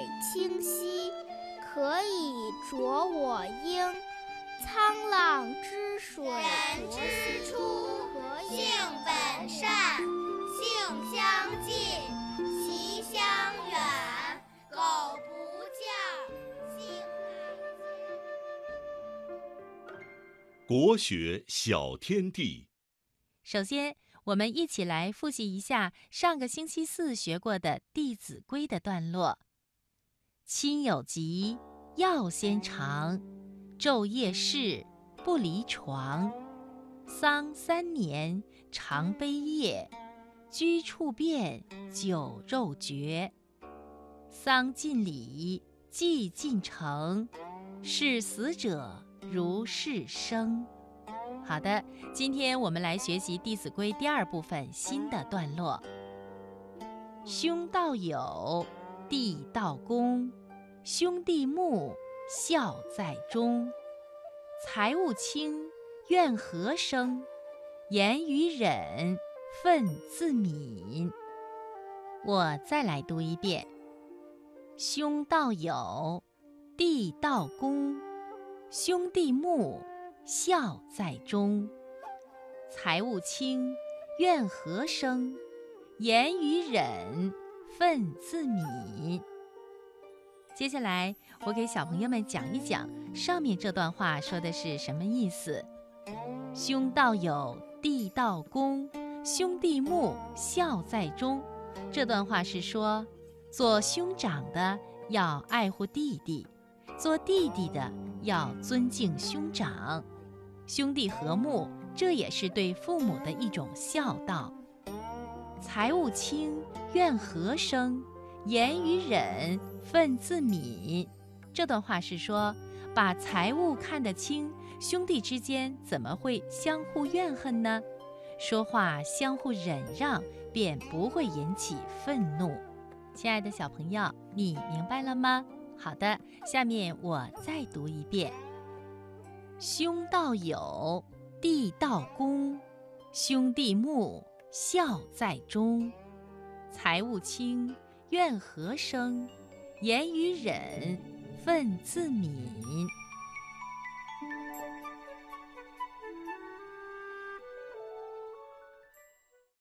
水清兮，可以濯我缨。沧浪之水，人之初，性本善，性相近，习相远。苟不教，性国学小天地，首先。我们一起来复习一下上个星期四学过的《弟子规》的段落。亲有疾，药先尝；昼夜侍，不离床。丧三年，常悲咽；居处变，酒肉绝。丧尽礼，祭尽诚，视死者如是生。”好的，今天我们来学习《弟子规》第二部分新的段落。兄道友，弟道恭，兄弟睦，孝在中。财物轻，怨何生？言语忍，忿自泯。我再来读一遍：兄道友，弟道恭，兄弟睦。孝在中，财物轻，怨何生？言语忍，忿自泯。接下来，我给小朋友们讲一讲上面这段话说的是什么意思。兄道友，弟道恭，兄弟睦，孝在中。这段话是说，做兄长的要爱护弟弟，做弟弟的要尊敬兄长。兄弟和睦，这也是对父母的一种孝道。财物轻，怨何生？言语忍，忿自泯。这段话是说，把财物看得轻，兄弟之间怎么会相互怨恨呢？说话相互忍让，便不会引起愤怒。亲爱的小朋友，你明白了吗？好的，下面我再读一遍。兄道友，弟道恭，兄弟睦，孝在中。财物轻，怨何生？言语忍，忿自泯。